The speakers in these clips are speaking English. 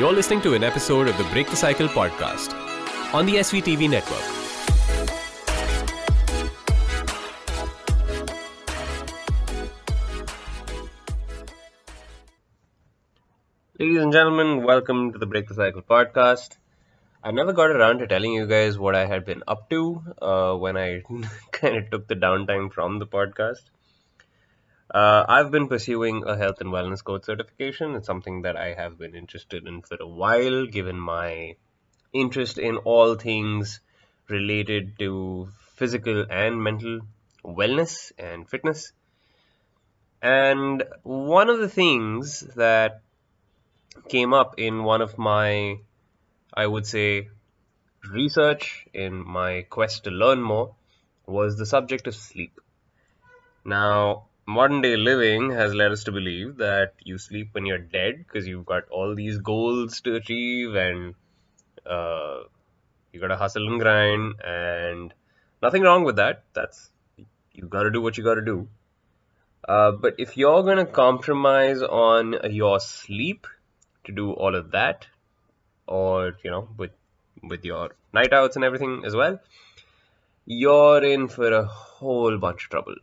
You're listening to an episode of the Break the Cycle podcast on the SVTV network. Ladies and gentlemen, welcome to the Break the Cycle podcast. I never got around to telling you guys what I had been up to uh, when I kind of took the downtime from the podcast. Uh, I've been pursuing a health and wellness coach certification. It's something that I have been interested in for a while, given my interest in all things related to physical and mental wellness and fitness. And one of the things that came up in one of my, I would say, research in my quest to learn more was the subject of sleep. Now, modern day living has led us to believe that you sleep when you're dead because you've got all these goals to achieve and uh, you gotta hustle and grind and nothing wrong with that. That's you gotta do what you gotta do. Uh, but if you're gonna compromise on your sleep to do all of that or you know with with your night outs and everything as well you're in for a whole bunch of trouble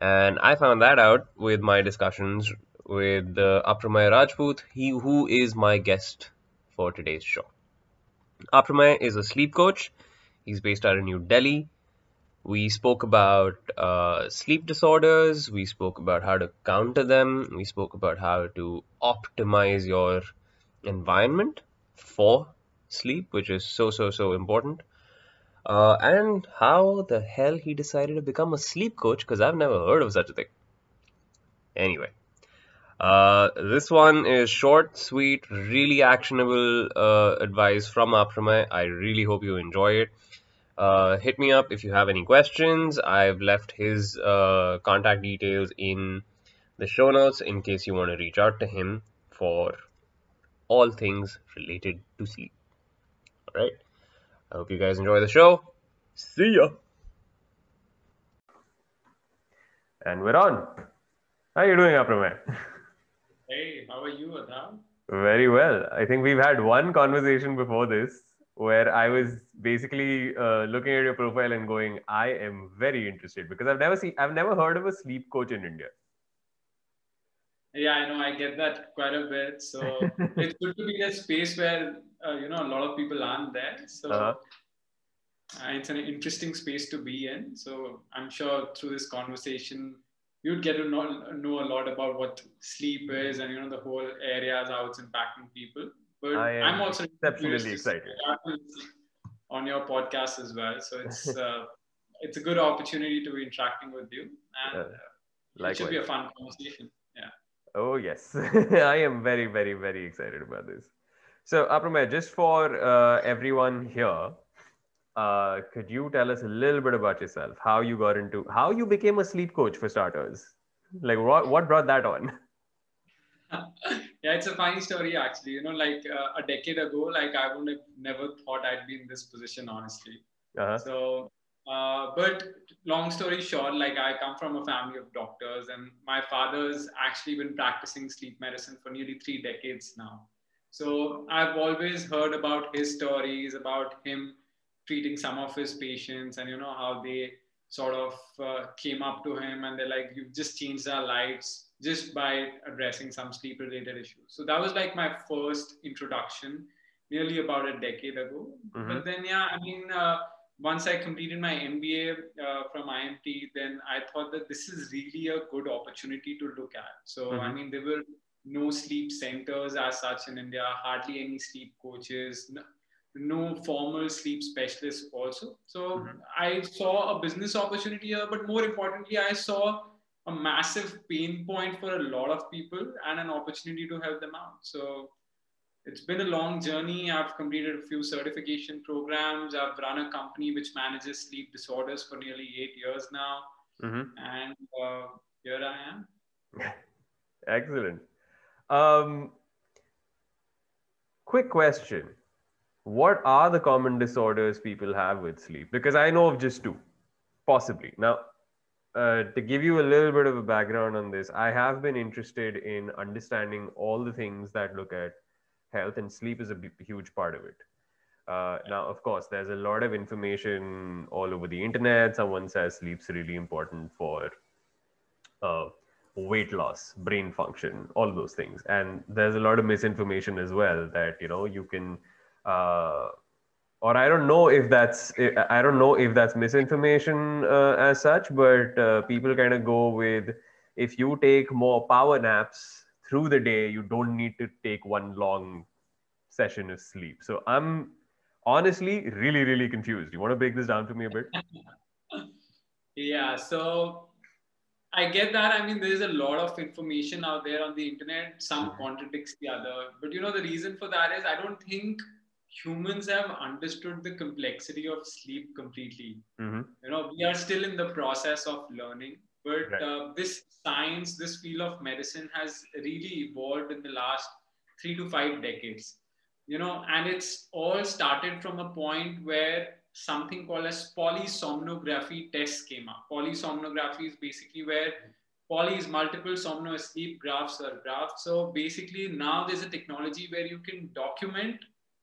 and I found that out with my discussions with uh, Rajput, he who is my guest for today's show. Apramay is a sleep coach. He's based out in New Delhi. We spoke about uh, sleep disorders. We spoke about how to counter them. We spoke about how to optimize your environment for sleep, which is so, so, so important. Uh, and how the hell he decided to become a sleep coach because I've never heard of such a thing. Anyway, uh, this one is short, sweet, really actionable uh, advice from Apramay. I really hope you enjoy it. Uh, hit me up if you have any questions. I've left his uh, contact details in the show notes in case you want to reach out to him for all things related to sleep. All right. I hope you guys enjoy the show. See ya. And we're on. How are you doing, Apramay? Hey, how are you, Adam? Very well. I think we've had one conversation before this where I was basically uh, looking at your profile and going, I am very interested because I've never seen, I've never heard of a sleep coach in India. Yeah, I know. I get that quite a bit. So it's good to be in a space where uh, you know a lot of people aren't there. So Uh-huh. uh, it's an interesting space to be in. So I'm sure through this conversation, you'd get to know, know a lot about what sleep is and you know the whole areas how it's impacting people. But I am I'm also exceptionally excited. on your podcast as well. So it's uh, it's a good opportunity to be interacting with you, and uh, it should be a fun conversation. Yeah. Oh, yes. I am very, very, very excited about this. So, Apramay, just for uh, everyone here, uh, could you tell us a little bit about yourself? How you got into, how you became a sleep coach for starters? Like, what, what brought that on? yeah, it's a funny story actually. You know, like uh, a decade ago, like I would have never thought I'd be in this position, honestly. Uh-huh. So, uh, but long story short, like I come from a family of doctors, and my father's actually been practicing sleep medicine for nearly three decades now. So I've always heard about his stories, about him treating some of his patients, and you know how they sort of uh, came up to him and they're like, "You've just changed our lives just by addressing some sleep-related issues." So that was like my first introduction, nearly about a decade ago. Mhm. But then, yeah, I mean. Uh, once I completed my MBA uh, from IMT, then I thought that this is really a good opportunity to look at. So, I Mhm. mean, there were no sleep centers as such in India, hardly any sleep coaches, no, formal sleep specialists also. So, Mhm. I saw a business opportunity here, but more importantly, I saw a massive pain point for a lot of people and an opportunity to help them out. So, it's been a long journey. I've completed a few certification programs. I've run a company which manages sleep disorders for nearly eight years now. Mhm. And uh, here I am. Excellent. Um, quick question. What are the common disorders people have with sleep? Because I know of just two, possibly. Now, uh, to give you a little bit of a background on this, I have been interested in understanding all the things that look at health, and sleep is a b- huge part of it. Uh, now, of course, there's a lot of information all over the internet. Someone says sleep's really important for uh, weight loss, brain function, all those things. And there's a lot of misinformation as well that you know you can, uh, or I don't know if that's I don't know if that's misinformation uh, as such, but uh, people kind of go with if you take more power naps through the day, you don't need to take one long session of sleep. So I'm honestly really really confused. You want to break this down for me a bit? yeah. So I get that. I mean, there's a lot of information out there on the internet. Some mm-hmm. contradicts the other. But you know, the reason for that is I don't think humans have understood the complexity of sleep completely. Mm-hmm. You know, we are still in the process of learning. But right. uh, this science, this field of medicine has really evolved in the last three to five decades. You know, and it's all started from a point where something called as polysomnography tests came up. Polysomnography is basically where poly is multiple, somno is sleep, graphs are graphs. So basically now there's a technology where you can document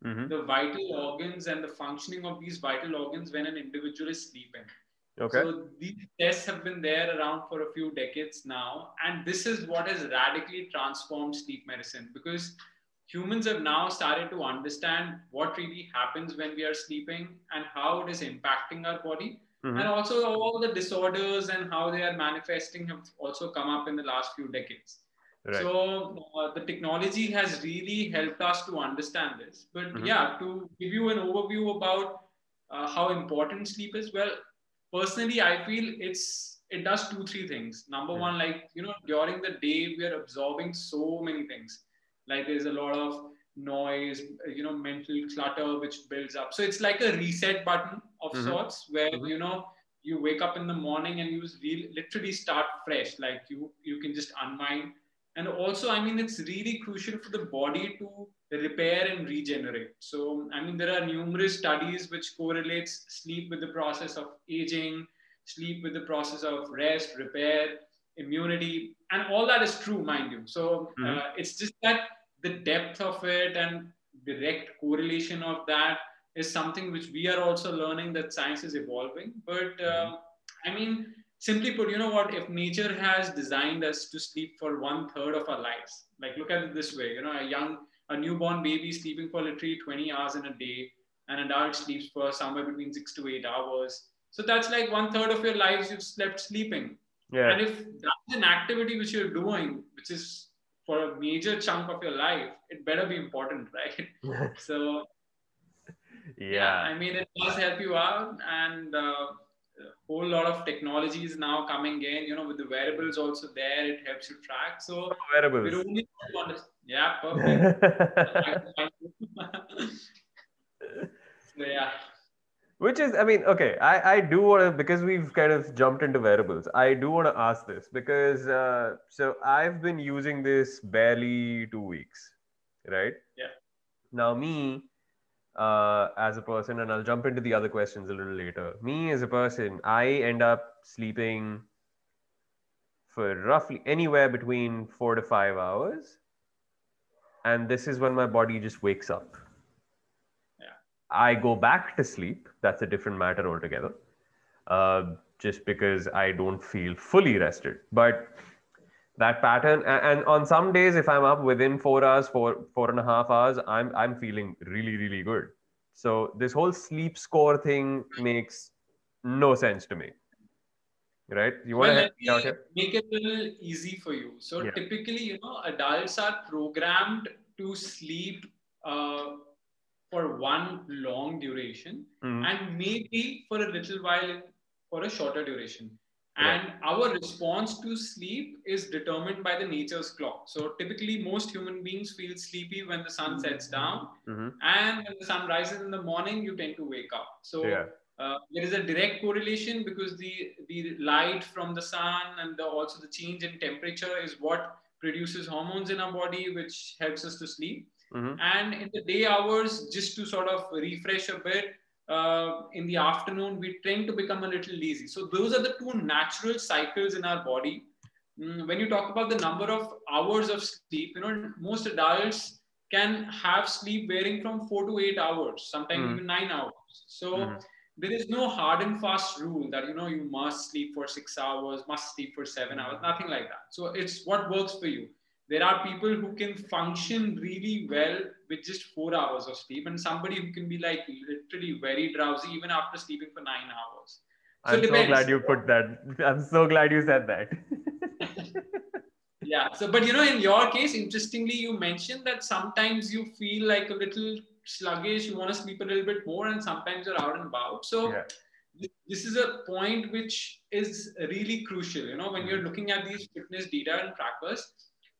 mm-hmm. the vital organs and the functioning of these vital organs when an individual is sleeping. Okay. So these tests have been there around for a few decades now. And this is what has radically transformed sleep medicine because humans have now started to understand what really happens when we are sleeping and how it is impacting our body. Mm-hmm. And also, all the disorders and how they are manifesting have also come up in the last few decades. Right. So, uh, the technology has really helped us to understand this. But mm-hmm. yeah, to give you an overview about uh, how important sleep is, well, personally, I feel it's it does two three things. Number yeah. one, like you know, during the day we are absorbing so many things like there's a lot of noise you know mental clutter which builds up so it's like a reset button of mm-hmm. sorts where mm-hmm. you know you wake up in the morning and you really, literally start fresh like you you can just unwind and also i mean it's really crucial for the body to repair and regenerate so i mean there are numerous studies which correlates sleep with the process of aging sleep with the process of rest repair immunity and all that is true mind you so mm-hmm. uh, it's just that the depth of it and direct correlation of that is something which we are also learning that science is evolving. But uh, I mean, simply put, you know what? If nature has designed us to sleep for one third of our lives, like look at it this way, you know, a young, a newborn baby sleeping for literally 20 hours in a day, and an adult sleeps for somewhere between six to eight hours. So that's like one third of your lives you've slept sleeping. Yeah. And if that's an activity which you're doing, which is for a major chunk of your life, it better be important, right? so, yeah. yeah. I mean, it does help you out, and uh, a whole lot of technology is now coming in. You know, with the wearables also there, it helps you track. So, oh, wearables. Only yeah, perfect. so, yeah which is i mean okay i i do want to because we've kind of jumped into wearables i do want to ask this because uh, so i've been using this barely two weeks right? Yeah. Now me uh, as a person and i'll jump into the other questions a little later. Me as a person i end up sleeping for roughly anywhere between four to five hours and this is when my body just wakes up I go back to sleep. That's a different matter altogether. Uh, just because I don't feel fully rested. But that pattern, and, and, on some days, if I'm up within four hours, four four and a half hours, I'm I'm feeling really really good. So this whole sleep score thing makes no sense to me. Right? You want well, to make it a little easy for you. So yeah. typically, you know, adults are programmed to sleep. Uh, for one long duration mm-hmm. and maybe for a little while for a shorter duration. And our response to sleep is determined by the nature's clock. So typically, most human beings feel sleepy when the sun sets down, mm-hmm. and when the sun rises in the morning, you tend to wake up. So yeah. uh, there is a direct correlation because the the light from the sun and the, also the change in temperature is what produces hormones in our body, which helps us to sleep. Mm-hmm. And in the day hours, just to sort of refresh a bit, uh, in the afternoon, we tend to become a little lazy. So those are the two natural cycles in our body. Mm, when you talk about the number of hours of sleep, you know, most adults can have sleep varying from four to eight hours, sometimes Mm. even nine hours. So Mhm. there is no hard and fast rule that you know you must sleep for six hours, must sleep for seven hours, nothing like that. So it's what works for you. There are people who can function really well with just four hours of sleep, and somebody who can be like literally very drowsy even after sleeping for nine hours. So I'm so glad you put that. I'm so glad you said that. yeah so but you know in your case interestingly you mentioned that sometimes you feel like a little sluggish you want to sleep a little bit more and sometimes you're out and about so Yeah. this is a point which is really crucial you know when you're mm-hmm. looking at these fitness data and trackers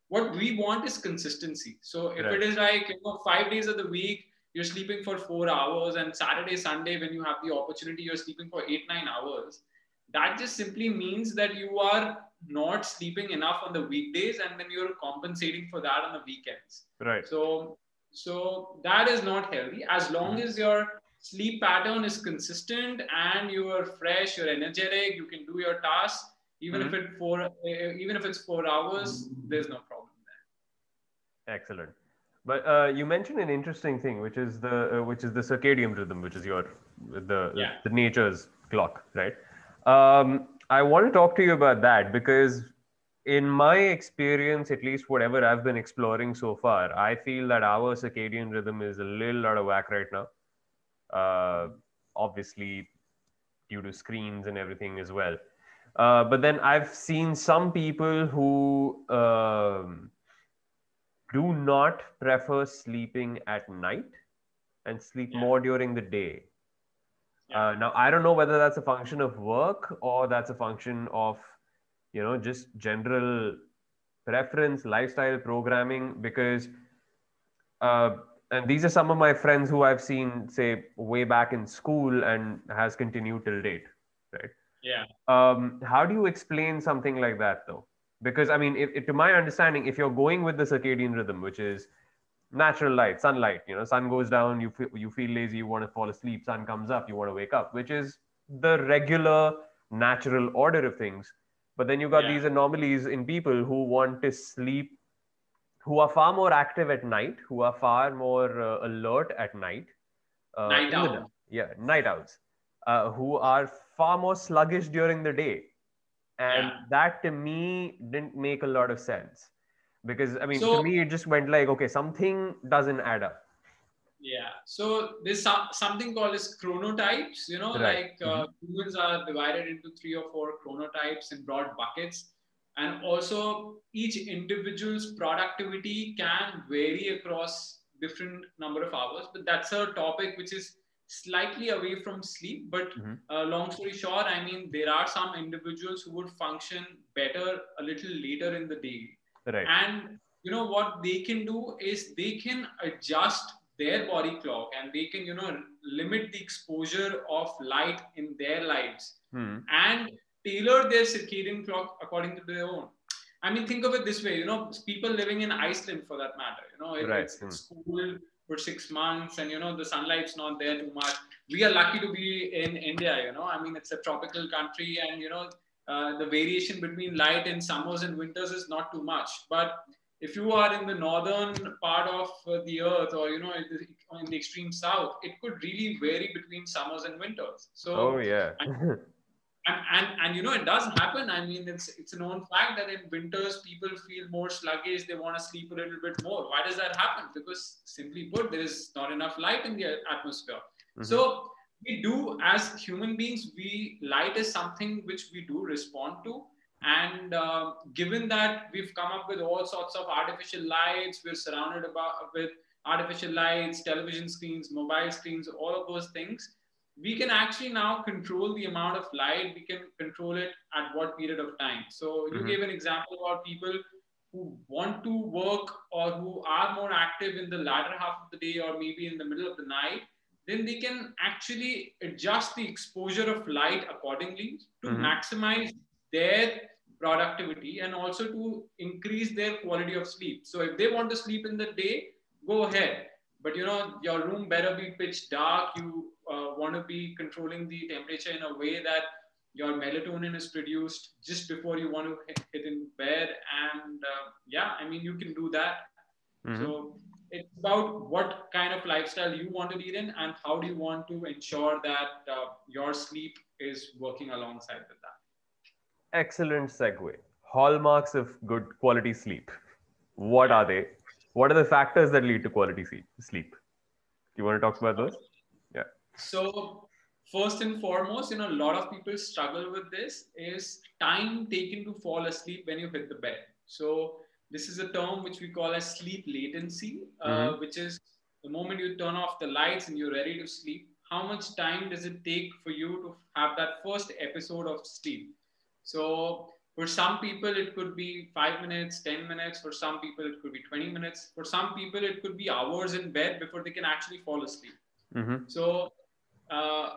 what we want is consistency. So if Right. it is like you know five days of the week you're sleeping for four hours and saturday sunday when you have the opportunity you're sleeping for eight nine hours that just simply means that you are not sleeping enough on the weekdays and then you're compensating for that on the weekends. Right. so so that is not healthy. As long mm-hmm. as your sleep pattern is consistent and you are fresh you're energetic you can do your tasks even if mm-hmm. it four even if it's four hours mm-hmm. there's no problem Excellent. But uh, you mentioned an interesting thing, which is the uh, which is the circadian rhythm, which is your the Yeah. the nature's clock, right? Um, I want to talk to you about that because, in my experience, at least whatever I've been exploring so far, I feel that our circadian rhythm is a little out of whack right now. Uh, obviously, due to screens and everything as well. Uh, but then I've seen some people who um, do not prefer sleeping at night and sleep Yeah. more during the day. Yeah. Uh, now, I don't know whether that's a function of work or that's a function of, you know, just general preference, lifestyle programming, because, uh, and these are some of my friends who I've seen, say, way back in school and has continued till date, right? yeah um, how do you explain something like that though because i mean if, if- to my understanding if you're going with the circadian rhythm which is natural light sunlight you know sun goes down you feel, you feel lazy you want to fall asleep sun comes up you want to wake up which is the regular natural order of things but then you got Yeah. these anomalies in people who want to sleep who are far more active at night who are far more uh, alert at night uh, Night in the owl. yeah night owls uh, who are far more sluggish during the day and Yeah. that to me didn't make a lot of sense because i mean So- to me it just went like okay something doesn't add up Yeah. So there's some, something called as chronotypes. You know, Right. like uh, humans are divided into three or four chronotypes in broad buckets, and also each individual's productivity can vary across different number of hours. But that's a topic which is slightly away from sleep. But Mhm. uh, long story short, I mean, there are some individuals who would function better a little later in the day right and you know what they can do is they can adjust their body clock and they can you know limit the exposure of light in their lives hmm. and tailor their circadian clock according to their own i mean think of it this way you know people living in iceland for that matter you know it- Right. it's, it's cool for six months and you know the sunlight's not there too much. We are lucky to be in india you know. I mean it's a tropical country and you know uh, the variation between light in summers and winters is not too much. But if you are in the northern part of uh, the earth or you know in the, in the extreme south it could really vary between summers and winters. So oh yeah and, and and you know it does happen. I mean it's it's a known fact that in winters people feel more sluggish. They want to sleep a little bit more. Why does that happen? Because simply put there is not enough light in the atmosphere. Mhm. so we do as human beings we light is something which we do respond to. And uh, given that we've come up with all sorts of artificial lights we're surrounded about with artificial lights television screens mobile screens all of those things we can actually now control the amount of light we can control it at what period of time so you Mhm. gave an example about people who want to work or who are more active in the latter half of the day or maybe in the middle of the night then they can actually adjust the exposure of light accordingly to Mhm. maximize their productivity and also to increase their quality of sleep so if they want to sleep in the day go ahead but you know your room better be pitch dark you uh, want to be controlling the temperature in a way that your melatonin is produced just before you want to hit, hit in bed and uh, yeah i mean you can do that Mhm. so it's about what kind of lifestyle you want to lead in and how do you want to ensure that uh, your sleep is working alongside with that. Excellent segue. Hallmarks of good quality sleep. What are they? What are the factors that lead to quality sleep? Do you want to talk about those? So, first and foremost, you know, a lot of people struggle with this is time taken to fall asleep when you hit the bed. So, this is a term which we call as sleep latency, uh, mm-hmm. which is the moment you turn off the lights and you're ready to sleep, how much time does it take for you to have that first episode of sleep? So for some people, it could be five minutes, 10 minutes. For some people, it could be 20 minutes. For some people, it could be hours in bed before they can actually fall asleep. Mm-hmm. So uh,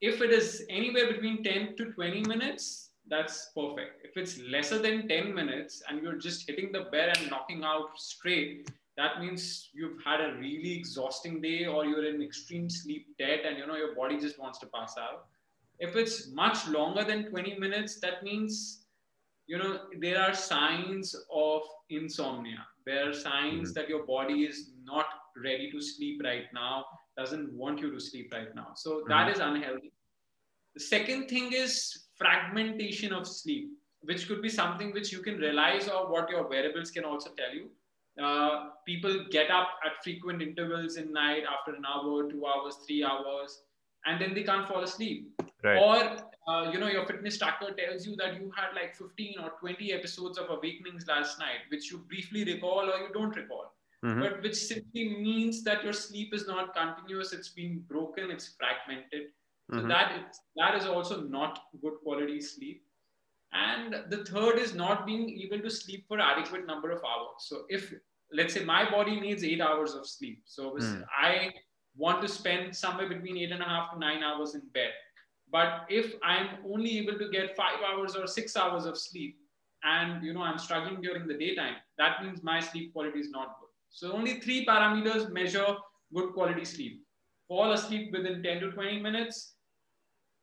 if it is anywhere between 10 to 20 minutes, that's perfect. If it's lesser than 10 minutes and you're just hitting the bed and knocking out straight, that means you've had a really exhausting day or you're in extreme sleep debt and you know your body just wants to pass out if it's much longer than 20 minutes that means you know there are signs of insomnia there are signs mm-hmm. that your body is not ready to sleep right now doesn't want you to sleep right now so mm-hmm. that is unhealthy the second thing is fragmentation of sleep which could be something which you can realize or what your wearables can also tell you uh, people get up at frequent intervals in night after an hour, two hours, three hours, and then they can't fall asleep. Right. Or uh, you know, your fitness tracker tells you that you had like 15 or 20 episodes of awakenings last night, which you briefly recall or you don't recall. Mm-hmm. But which simply means that your sleep is not continuous, it's been broken, it's fragmented. So mm-hmm. that is, that is also not good quality sleep. And the third is not being able to sleep for adequate number of hours. So if let's say my body needs eight hours of sleep. So mm. I want to spend somewhere between eight and a half to nine hours in bed. But if I'm only able to get five hours or six hours of sleep, and you know I'm struggling during the daytime, that means my sleep quality is not good. So only three parameters measure good quality sleep. Fall asleep within 10 to 20 minutes,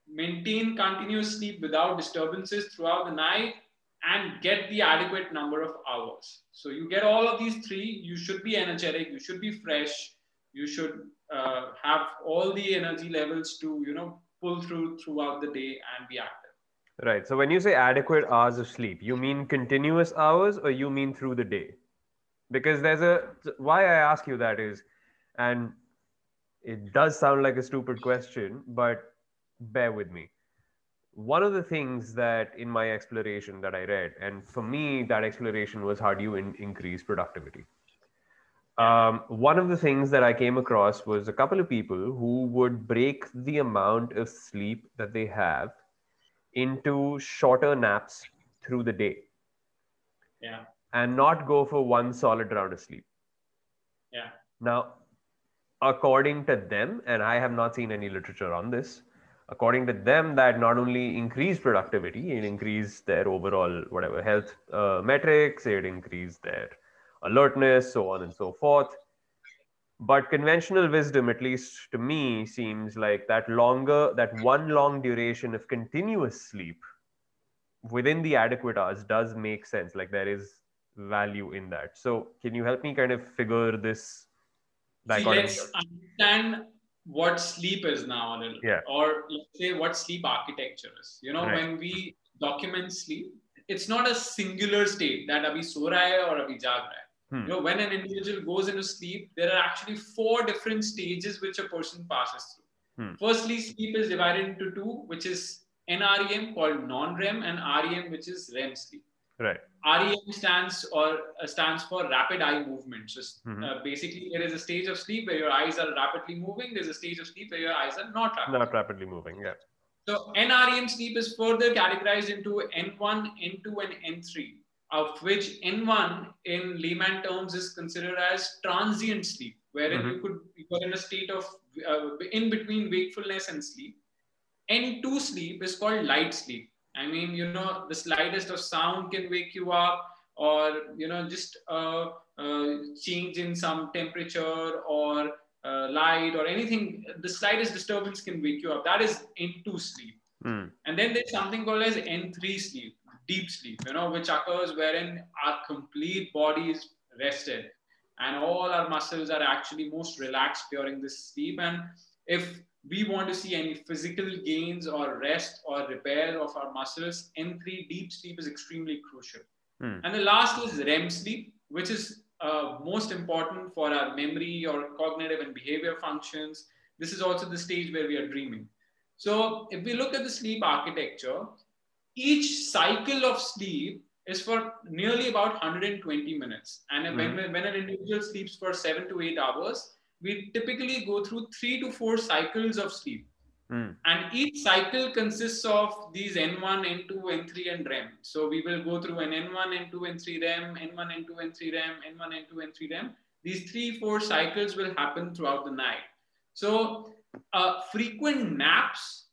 maintain continuous sleep without disturbances throughout the night, and get the adequate number of hours. So you get all of these three, you should be energetic, you should be fresh, you should uh, have all the energy levels to, you know, pull through throughout the day and be active. Right. So when you say adequate hours of sleep, you mean continuous hours or you mean through the day? Because there's a why I ask you that is, and it does sound like a stupid question, but bear with me one of the things that in my exploration that I read, and for me, that exploration was how do you in- increase productivity? Um, one of the things that I came across was a couple of people who would break the amount of sleep that they have into shorter naps through the day. Yeah. And not go for one solid round of sleep. Yeah. Now, according to them, and I have not seen any literature on this, according to them that not only increased productivity it increased their overall whatever health uh, metrics it increased their alertness so on and so forth but conventional wisdom at least to me seems like that longer that one long duration of continuous sleep within the adequate hours does make sense like there is value in that so can you help me kind of figure this See, let's understand what sleep is now a little yeah. or let's say what sleep architecture is you know right. when we document sleep it's not a singular state that abhi so raha hai or abhi jag raha hai hmm. you know when an individual goes into sleep there are actually four different stages which a person passes through hmm. firstly sleep is divided into two which is nrem called non-rem and rem which is rem sleep right REM stands or uh, stands for rapid eye movement. Just mm-hmm. uh, basically, there is a stage of sleep where your eyes are rapidly moving. There's a stage of sleep where your eyes are not rapidly. Not rapidly moving. Yeah. So NREM sleep is further categorized into N1, N2, and N3, of which N1 in layman terms is considered as transient sleep, wherein mm-hmm. you could you are in a state of uh, in between wakefulness and sleep. N2 sleep is called light sleep I mean, you know, the slightest of sound can wake you up, or you know, just a, a change in some temperature or uh, light or anything. The slightest disturbance can wake you up. That is N2 sleep. Mm. And then there's something called as N3 sleep, deep sleep. You know, which occurs wherein our complete body is rested. and all our muscles are actually most relaxed during this sleep. And if we want to see any physical gains or rest or repair of our muscles, N3 deep sleep is extremely crucial. Hmm. And the last is REM sleep, which is uh, most important for our memory or cognitive and behavior functions. This is also the stage where we are dreaming. So if we look at the sleep architecture, each cycle of sleep is for nearly about 120 minutes. And mm-hmm. when, when an individual sleeps for seven to eight hours, we typically go through three to four cycles of sleep. Mm. And each cycle consists of these N1, N2, N3, and REM. So we will go through an N1, N2, N3 REM, N1, N2, N3 REM, N1, N2, N3 REM. These three, four cycles will happen throughout the night. So uh, frequent naps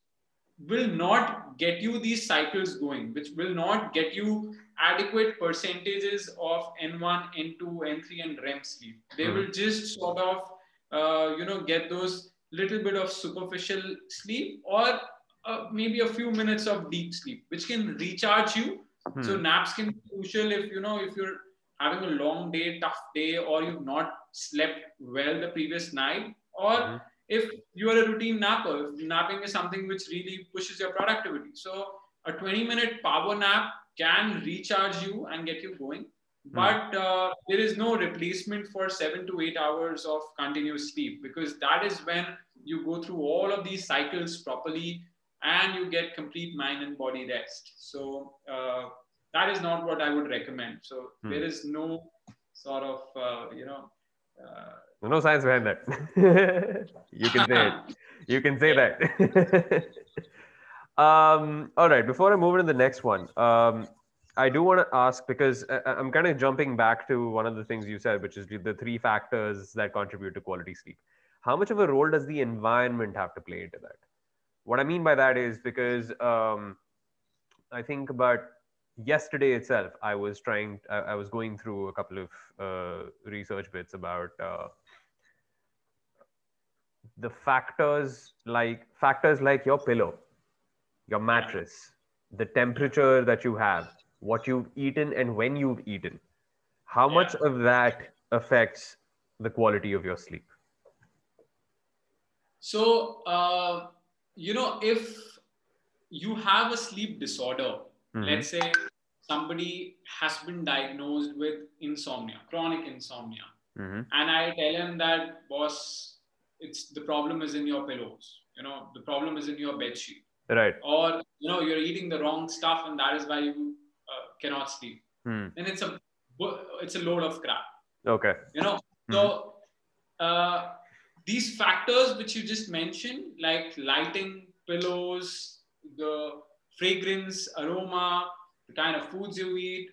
will not get you these cycles going, which will not get you adequate percentages of N1, N2, N3, and REM sleep. They mm-hmm. will just sort of, uh, you know, get those little bit of superficial sleep or uh, maybe a few minutes of deep sleep, which can recharge you. Mm-hmm. So naps can be crucial if you know if you're having a long day, tough day, or you've not slept well the previous night, or mm-hmm if you are a routine napper, if napping is something which really pushes your productivity. So a 20 minute power nap can recharge you and get you going. Hmm. But uh, there is no replacement for seven to eight hours of continuous sleep because that is when you go through all of these cycles properly and you get complete mind and body rest. So uh, that is not what I would recommend. So hmm. there is no sort of, uh, you know, uh, no science behind that. you can say it. You can say that. um, all right. Before I move on to the next one, um, I do want to ask because I'm kind of jumping back to one of the things you said, which is the three factors that contribute to quality sleep. How much of a role does the environment have to play into that? What I mean by that is because um, I think about yesterday itself, I was trying, I, I was going through a couple of uh, research bits about uh, the factors like factors like your pillow your mattress the temperature that you have what you've eaten and when you've eaten how yeah. much of that affects the quality of your sleep so uh, you know if you have a sleep disorder mm-hmm. let's say somebody has been diagnosed with insomnia chronic insomnia mm-hmm. and i tell him that boss it's the problem is in your pillows you know the problem is in your bed sheet right or you know you're eating the wrong stuff and that is why you cannot sleep hmm. and it's a it's a load of crap okay you know hmm. so uh, these factors which you just mentioned like lighting pillows the fragrance aroma the kind of foods you eat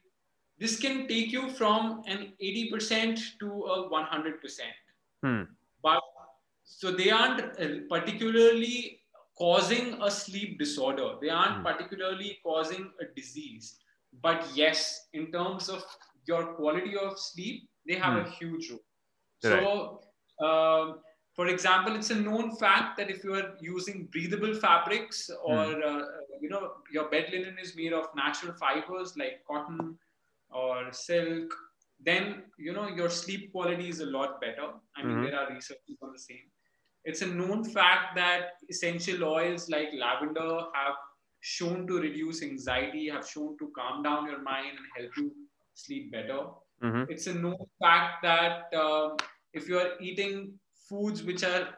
this can take you from an 80% to a 100% hmm. but so they aren't particularly causing a sleep disorder. They aren't mm. particularly causing a disease. But yes, in terms of your quality of sleep, they have mm. a huge role. Right. So, uh, for example, it's a known fact that if you are using breathable fabrics or mm. uh, you know your bed linen is made of natural fibers like cotton or silk, then you know your sleep quality is a lot better. I mean, mm-hmm. there are researches on the same it's a known fact that essential oils like lavender have shown to reduce anxiety, have shown to calm down your mind and help you sleep better. Mm-hmm. It's a known fact that uh, if you are eating foods which are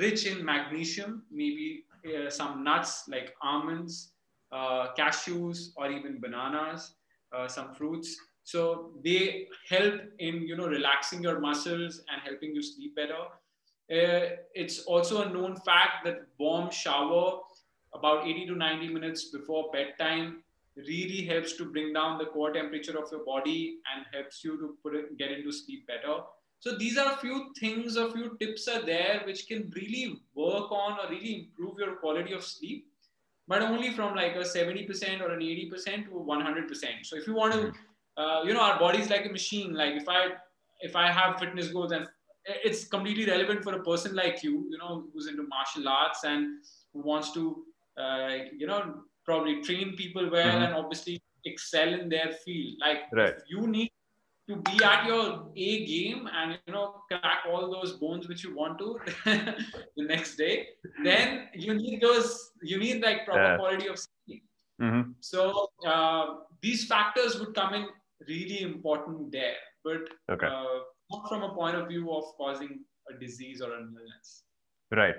rich in magnesium, maybe uh, some nuts like almonds, uh, cashews, or even bananas, uh, some fruits. So they help in you know relaxing your muscles and helping you sleep better. Uh, it's also a known fact that warm shower about 80 to 90 minutes before bedtime really helps to bring down the core temperature of your body and helps you to put it, get into sleep better. So these are a few things, a few tips are there which can really work on or really improve your quality of sleep, but only from like a 70% or an 80% to 100%. So if you want to, mm-hmm. uh, you know, our body is like a machine. Like if I if I have fitness goals and it's completely relevant for a person like you, you know, who's into martial arts and who wants to, you know, probably train people well mm-hmm. and obviously excel in their field. Like right. you need to be at your A game and you know crack all those bones which you want to the next day, then you need those you need like proper Yeah. quality of sleep. Mm-hmm. So uh, these factors would come in really important there, but Okay. uh, not from a point of view of causing a disease or an illness. Right.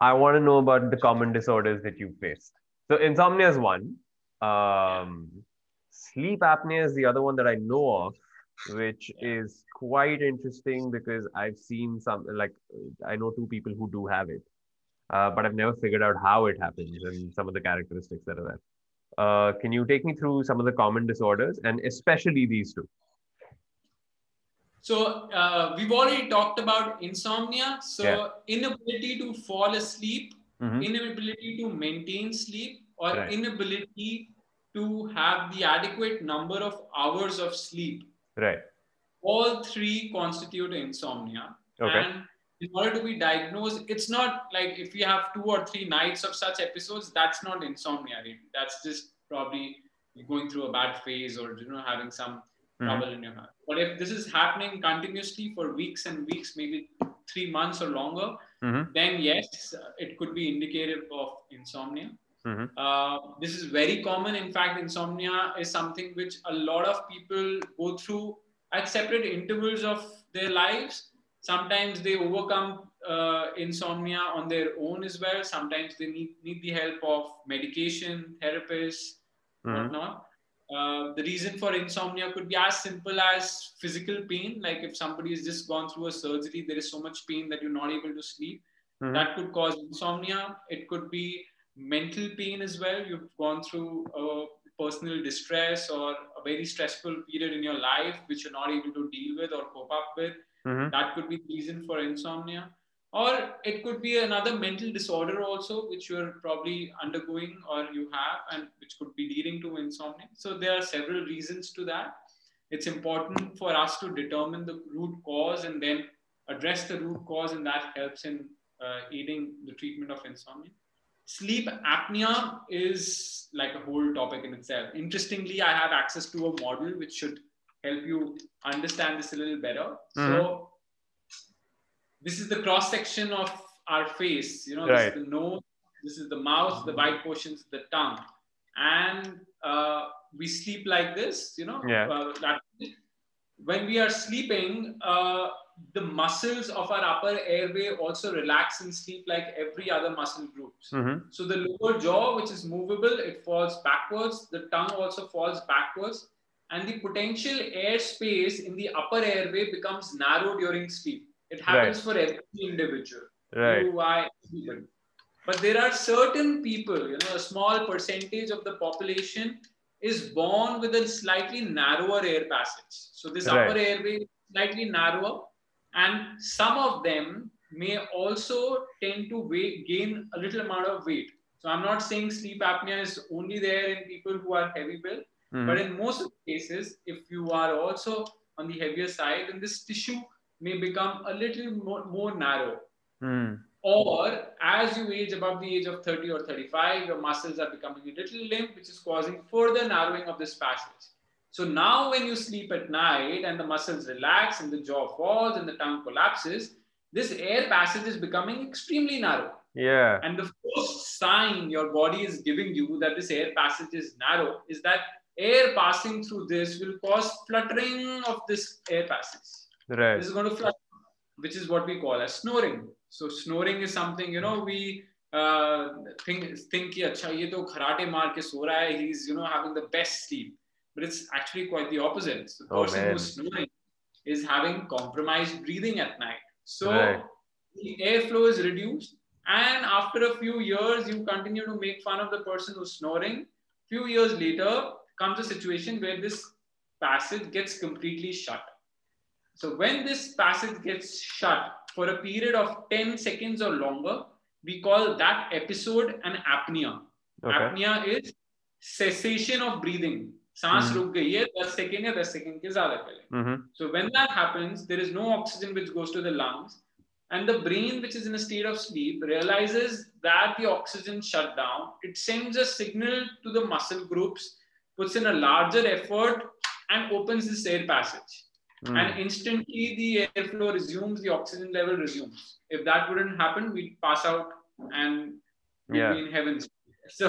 I want to know about the common disorders that you faced. So insomnia is one. Um, sleep apnea is the other one that I know of, which is quite interesting because I've seen some like I know two people who do have it, uh, but I've never figured out how it happens and some of the characteristics that are there. Uh, can you take me through some of the common disorders and especially these two? So uh, we've already talked about insomnia. So Yeah. inability to fall asleep, Mhm. inability to maintain sleep, or Right. inability to have the adequate number of hours of sleep. Right. All three constitute insomnia. Okay. And in order to be diagnosed, it's not like if you have two or three nights of such episodes, that's not insomnia. really. That's just probably going through a bad phase or you know having some Mhm. trouble in your heart. But if this is happening continuously for weeks and weeks, maybe three months or longer, Mhm. then yes, it could be indicative of insomnia. Mhm. Uh, this is very common. In fact, insomnia is something which a lot of people go through at separate intervals of their lives. Sometimes they overcome uh, insomnia on their own as well. Sometimes they need, need the help of medication, therapists, Mhm. whatnot. Uh, the reason for insomnia could be as simple as physical pain. Like if somebody has just gone through a surgery, there is so much pain that you're not able to sleep. Mhm. That could cause insomnia. It could be mental pain as well. You've gone through a personal distress or a very stressful period in your life which you're not able to deal with or cope up with. Mhm. That could be the reason for insomnia. Or it could be another mental disorder also, which you're probably undergoing or you have, and which could be leading to insomnia. So there are several reasons to that. It's important for us to determine the root cause and then address the root cause, and that helps in uh, aiding the treatment of insomnia. Sleep apnea is like a whole topic in itself. Interestingly, I have access to a model which should help you understand this a little better. So, this is the cross section of our face. You know, this is the nose, this is the mouth, the white portions, the tongue, and uh, we sleep like this. You know, Yeah. uh, when we are sleeping, uh, the muscles of our upper airway also relax and sleep like every other muscle groups. Mhm. So the lower jaw, which is movable, it falls backwards. The tongue also falls backwards. And the potential air space in the upper airway becomes narrow during sleep. It happens for every individual. Right. You. But there are certain people, you know, a small percentage of the population is born with a slightly narrower air passage. So this Right. upper airway is slightly narrower, and some of them may also tend to weight, gain a little amount of weight. So I'm not saying sleep apnea is only there in people who are heavy built, Mhm. but in most of the cases, if you are also on the heavier side, then this tissue may become a little more, more narrow. Mm. Or as you age above the age of 30 or 35, your muscles are becoming a little limp, which is causing further narrowing of this passage. So now, when you sleep at night and the muscles relax and the jaw falls and the tongue collapses, this air passage is becoming extremely narrow. Yeah. And the first sign your body is giving you that this air passage is narrow is that air passing through this will cause fluttering of this air passage. Right. This is going to flush, which is what we call as snoring. So snoring is something you know we uh, think think ki. He's you know having the best sleep, but it's actually quite the opposite. The oh, person man. who's snoring is having compromised breathing at night. So right. the airflow is reduced, and after a few years, you continue to make fun of the person who's snoring. Few years later comes a situation where this passage gets completely shut So when this passage gets shut for a period of 10 seconds or longer, we call that episode an apnea. Okay. Apnea is cessation of breathing. सांस Mhm. रुक गई है 10 second या 10 second के ज्यादा पहले Mhm. so when that happens, there is no oxygen which goes to the lungs, and the brain, which is in a state of sleep, realizes that the oxygen shut down. It sends a signal to the muscle groups, puts in a larger effort and opens this air passage. Hmm. And instantly the airflow resumes, the oxygen level resumes. If that wouldn't happen, we'd pass out and we'd Yeah. be in heaven. So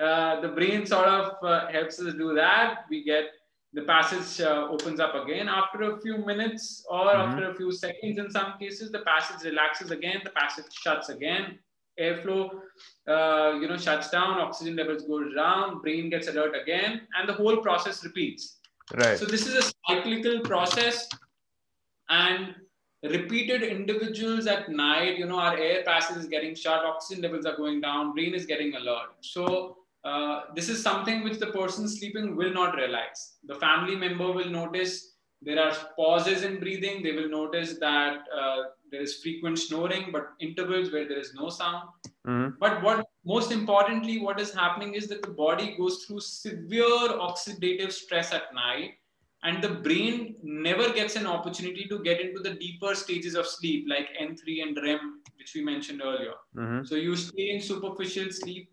uh, the brain sort of uh, helps us do that. We get the passage uh, opens up again after a few minutes or Mhm. after a few seconds in some cases the passage relaxes again the passage shuts again airflow uh, you know shuts down oxygen levels go down brain gets alert again and the whole process repeats Right. so this is a cyclical process and repeated individuals at night you know our air passes is getting shut oxygen levels are going down brain is getting alert. So uh, this is something which the person sleeping will not realize. The family member will notice there are pauses in breathing. They will notice that uh, there is frequent snoring but intervals where there is no sound Mhm. but what most importantly, what is happening is that the body goes through severe oxidative stress at night, and the brain never gets an opportunity to get into the deeper stages of sleep, like N3 and REM, which we mentioned earlier. Mhm. So you stay in superficial sleep,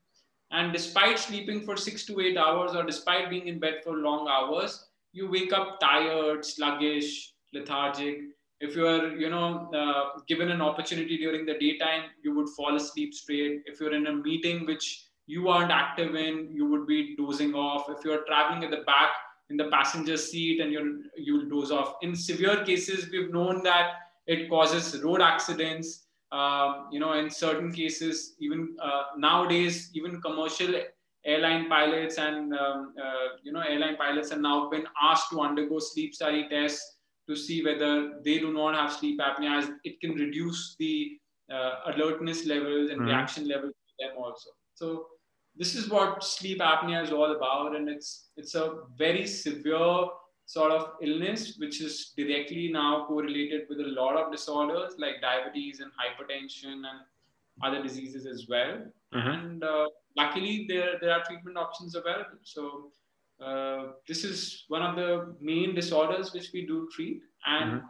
and despite sleeping for six to eight hours, or despite being in bed for long hours, you wake up tired, sluggish, lethargic. If you are, you know, uh, given an opportunity during the daytime, you would fall asleep straight. If you're in a meeting which you aren't active in, you would be dozing off. If you're traveling at the back in the passenger seat and you're you'll doze off. In severe cases, we've known that it causes road accidents. Um, you know, in certain cases, even uh, nowadays, even commercial airline pilots and um, uh, you know airline pilots have now been asked to undergo sleep study tests to see whether they do not have sleep apnea as it can reduce the uh, alertness levels and Mhm. reaction levels to them also so this is what sleep apnea is all about and it's it's a very severe sort of illness which is directly now correlated with a lot of disorders like diabetes and hypertension and other diseases as well Mhm. and uh, luckily there there are treatment options available so uh, this is one of the main disorders which we do treat and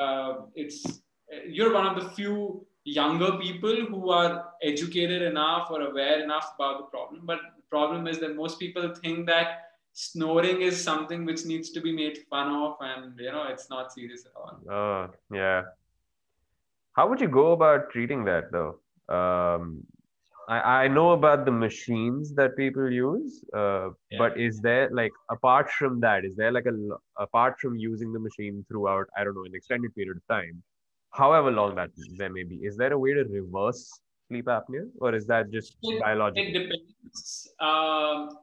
uh, it's you're one of the few younger people who are educated enough or aware enough about the problem but the problem is that most people think that snoring is something which needs to be made fun of and you know it's not serious at all Oh, yeah. How would you go about treating that though? Um, I, I know about the machines that people use, uh, Yeah. but is there like apart from that, is there like a apart from using the machine throughout, I don't know, an extended period of time, however long that there may be, is there a way to reverse sleep apnea, or is that just It- biological? It depends. Um,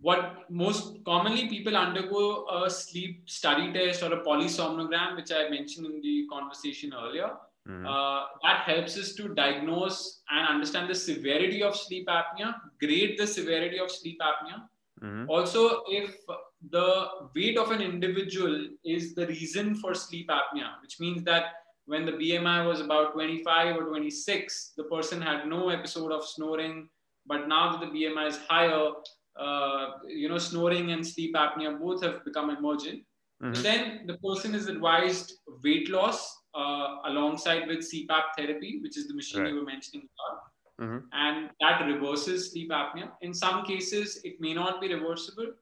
what most commonly people undergo a sleep study test or a polysomnogram, which I mentioned in the conversation earlier. Mhm. Uh, that helps us to diagnose and understand the severity of sleep apnea, grade the severity of sleep apnea. Mhm. Also, if the weight of an individual is the reason for sleep apnea, which means that when the BMI was about 25 or 26, the person had no episode of snoring, but now that the BMI is higher, uh, you know, snoring and sleep apnea both have become emergent. Mhm. Then the person is advised weight loss uh, alongside with CPAP therapy, which is the machine Right. you were mentioning Mhm. and that reverses sleep apnea. In some cases, it may not be reversible.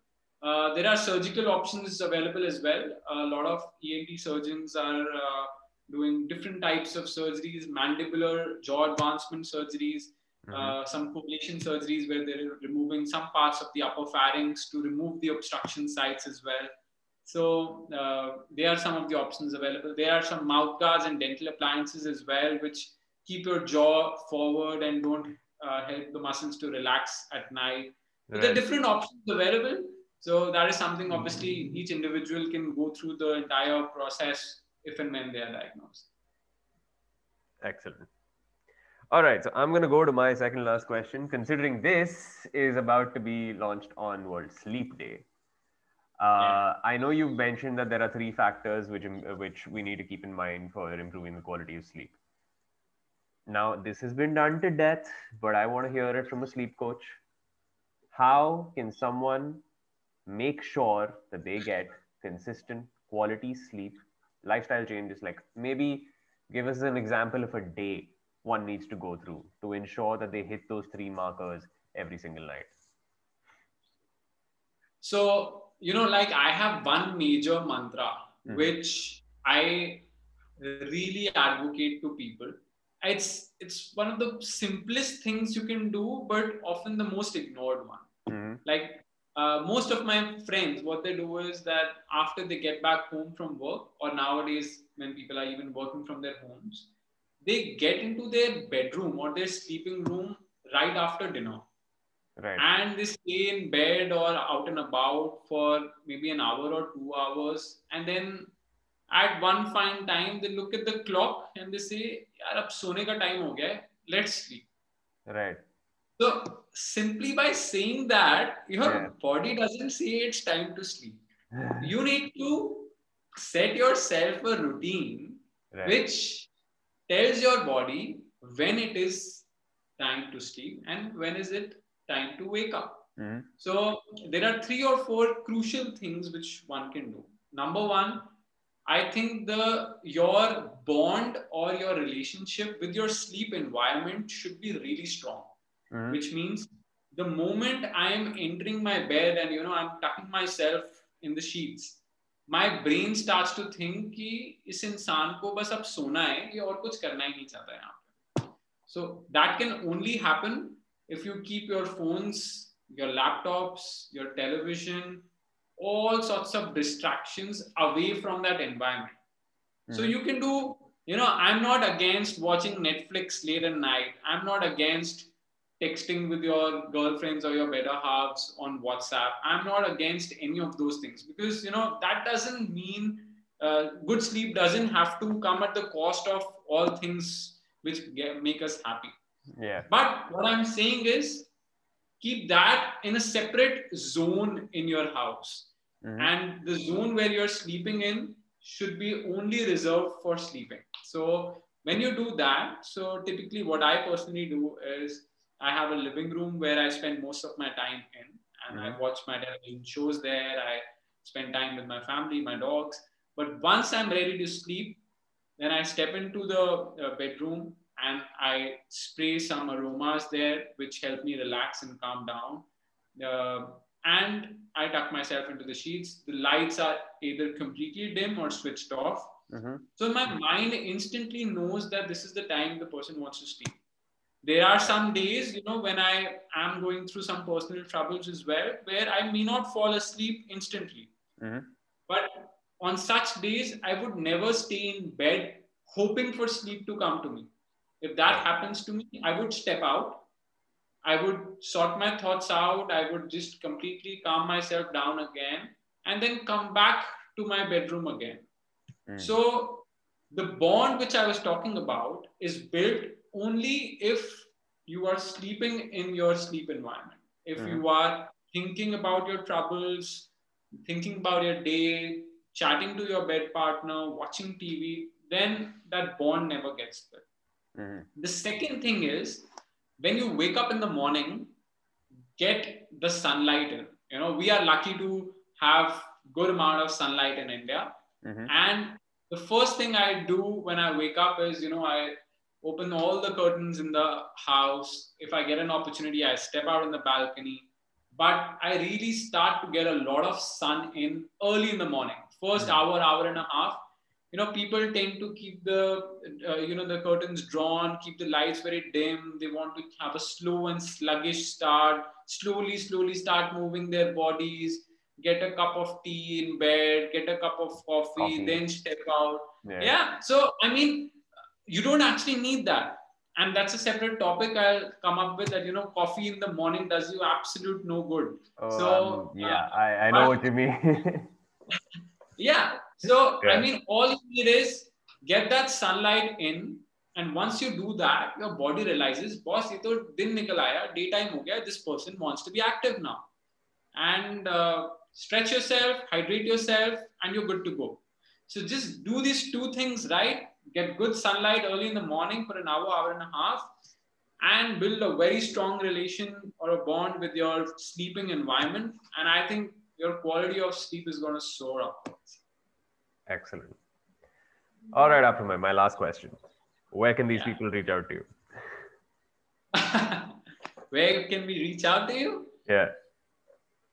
Uh, there are surgical options available as well. A lot of ENT surgeons are uh, doing different types of surgeries, mandibular jaw advancement surgeries, uh, some coblation surgeries where they're removing some parts of the upper pharynx to remove the obstruction sites as well. So uh, there are some of the options available. There are some mouth guards and dental appliances as well, which keep your jaw forward and don't uh, help the muscles to relax at night. So There are different options available. So that is something obviously each individual can go through the entire process if and when they are diagnosed. Excellent. All right, so I'm going to go to my second last question. Considering this is about to be launched on World Sleep Day, uh, I know you've mentioned that there are three factors which which we need to keep in mind for improving the quality of sleep. Now, this has been done to death, but I want to hear it from a sleep coach. How can someone make sure that they get consistent quality sleep, lifestyle changes? Like maybe give us an example of a day one needs to go through to ensure that they hit those three markers every single night. So you know, like I have one major mantra Mhm. which I really advocate to people. It's it's one of the simplest things you can do, but often the most ignored one. Mhm. Like uh, most of my friends, what they do is that after they get back home from work, or nowadays when people are even working from their homes, they get into their bedroom or their sleeping room right after dinner Right. and they stay in bed or out and about for maybe an hour or two hours and then at one fine time they look at the clock and they say yaar ab sone ka time ho gaya hai let's sleep Right. so simply by saying that your Yeah. body doesn't say it's time to sleep you need to set yourself a routine Right. which tells your body when it is time to sleep and when is it time to wake up Mhm. so there are three or four crucial things which one can do number one i think the your bond or your relationship with your sleep environment should be really strong Mhm. which means the moment I am entering my bed and you know I'm tucking myself in the sheets, my brain starts to think कि इस इंसान को बस अब सोना है ये और कुछ करना ही नहीं चाहता यहाँ पे. So that can only happen if you keep your phones, your laptops, your television, all sorts of distractions away from that environment. So Mhm. you can do, you know, I'm not against watching Netflix late at night. I'm not against texting with your girlfriends or your better halves on WhatsApp. I'm not against any of those things because, you know, that doesn't mean uh, good sleep doesn't have to come at the cost of all things which get, make us happy. Yeah. But what I'm saying is keep that in a separate zone in your house Mhm. and the zone where you're sleeping in should be only reserved for sleeping so when you do that so typically what i personally do is i have a living room where i spend most of my time in and i Mhm. watch my television shows there i spend time with my family my dogs but once i'm ready to sleep then i step into the uh, bedroom and i spray some aromas there which help me relax and calm down uh, and I tuck myself into the sheets. The lights are either completely dim or switched off. Mhm. So my mind instantly knows that this is the time the person wants to sleep. There are some days, you know, when I am going through some personal troubles as well, where I may not fall asleep instantly. Mhm. But on such days, I would never stay in bed hoping for sleep to come to me. If that happens to me, I would step out I would sort my thoughts out. I would just completely calm myself down again and then come back to my bedroom again. Mm. So, the bond which I was talking about is built only if you are sleeping in your sleep environment. If you are thinking about your troubles, thinking about your day, chatting to your bed partner, watching TV, then that bond never gets built. Mhm. The second thing is when you wake up in the morning, get the sunlight in. You know, we are lucky to have good amount of sunlight in India. Mhm. And the first thing I do when I wake up is, you know, I open all the curtains in the house. If I get an opportunity, I step out in the balcony. But I really start to get a lot of sun in early in the morning. 1st Mhm. hour, hour and a half. You know, people tend to keep the, uh, you know, the curtains drawn, keep the lights very dim. They want to have a slow and sluggish start. Slowly, slowly start moving their bodies. Get a cup of tea in bed. Get a cup of coffee. Coffee. Then step out Yeah. yeah so i mean you don't actually need that and that's a separate topic i'll come up with that you know coffee in the morning does you absolute no good Oh, So, um, yeah, uh, I, I know but- what you mean. yeah so Yeah. i mean all you need is get that sunlight in and once you do that your body realizes boss ye to din nikal aaya daytime ho gaya this person wants to be active now. And uh, stretch yourself hydrate yourself and you're good to go. So just do these two things right? Get good sunlight early in the morning for an hour hour and a half and build a very strong relation or a bond with your sleeping environment. And i think your quality of sleep is going to soar upwards Excellent. All right, after my, my last question. Where can these Yeah. people reach out to you? where can we reach out to you Yeah.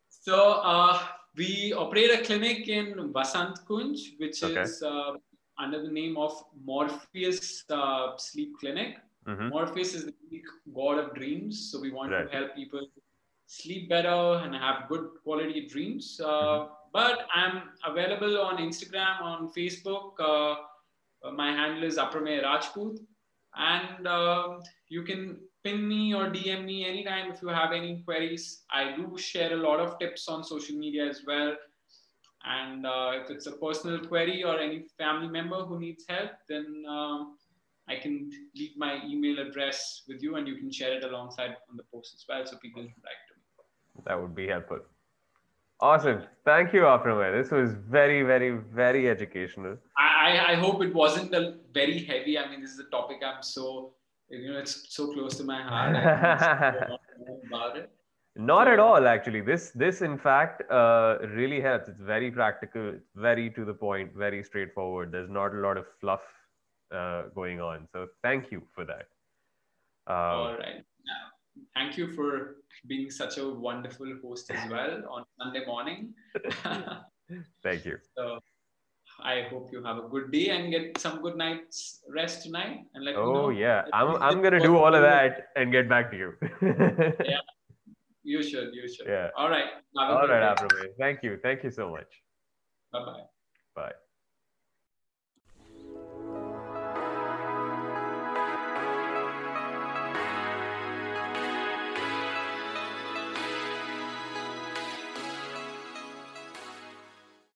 so uh, we operate a clinic in Vasant Kunj, which Okay. is uh, under the name of Morpheus uh, Sleep Clinic. Mhm. Morpheus is the Greek god of dreams, so we want Right. to help people sleep better and have good quality dreams. Uh, Mm-hmm. But I'm available on Instagram, on Facebook. Uh, uh, my handle is Apramey Rajput, and um you can ping me or DM me anytime if you have any queries. I do share a lot of tips on social media as well. And uh, if it's a personal query or any family member who needs help, then um, I can leave my email address with you and you can share it alongside on the post as well so people can write to me. That would be helpful. Awesome. Thank you, Apramay. This was very, very, very educational. I, I- hope it wasn't a very heavy. I mean, this is a topic I'm so, you know, it's so close to my heart. I can speak a lot more about it. Not at all, actually. This, this in fact, uh, really helps. It's very practical, it's very to the point, very straightforward. There's not a lot of fluff uh, going on. So thank you for that. All Um, right. Now, thank you for being such a wonderful host as well on Sunday morning. thank you. so I hope you have a good day and get some good night's rest tonight. And let Oh yeah, I'm I'm gonna do all of that and get back to you. Yeah. You should. You should. Yeah. All right. Have a All right, day. Thank you. Thank you so much. Bye bye. Bye.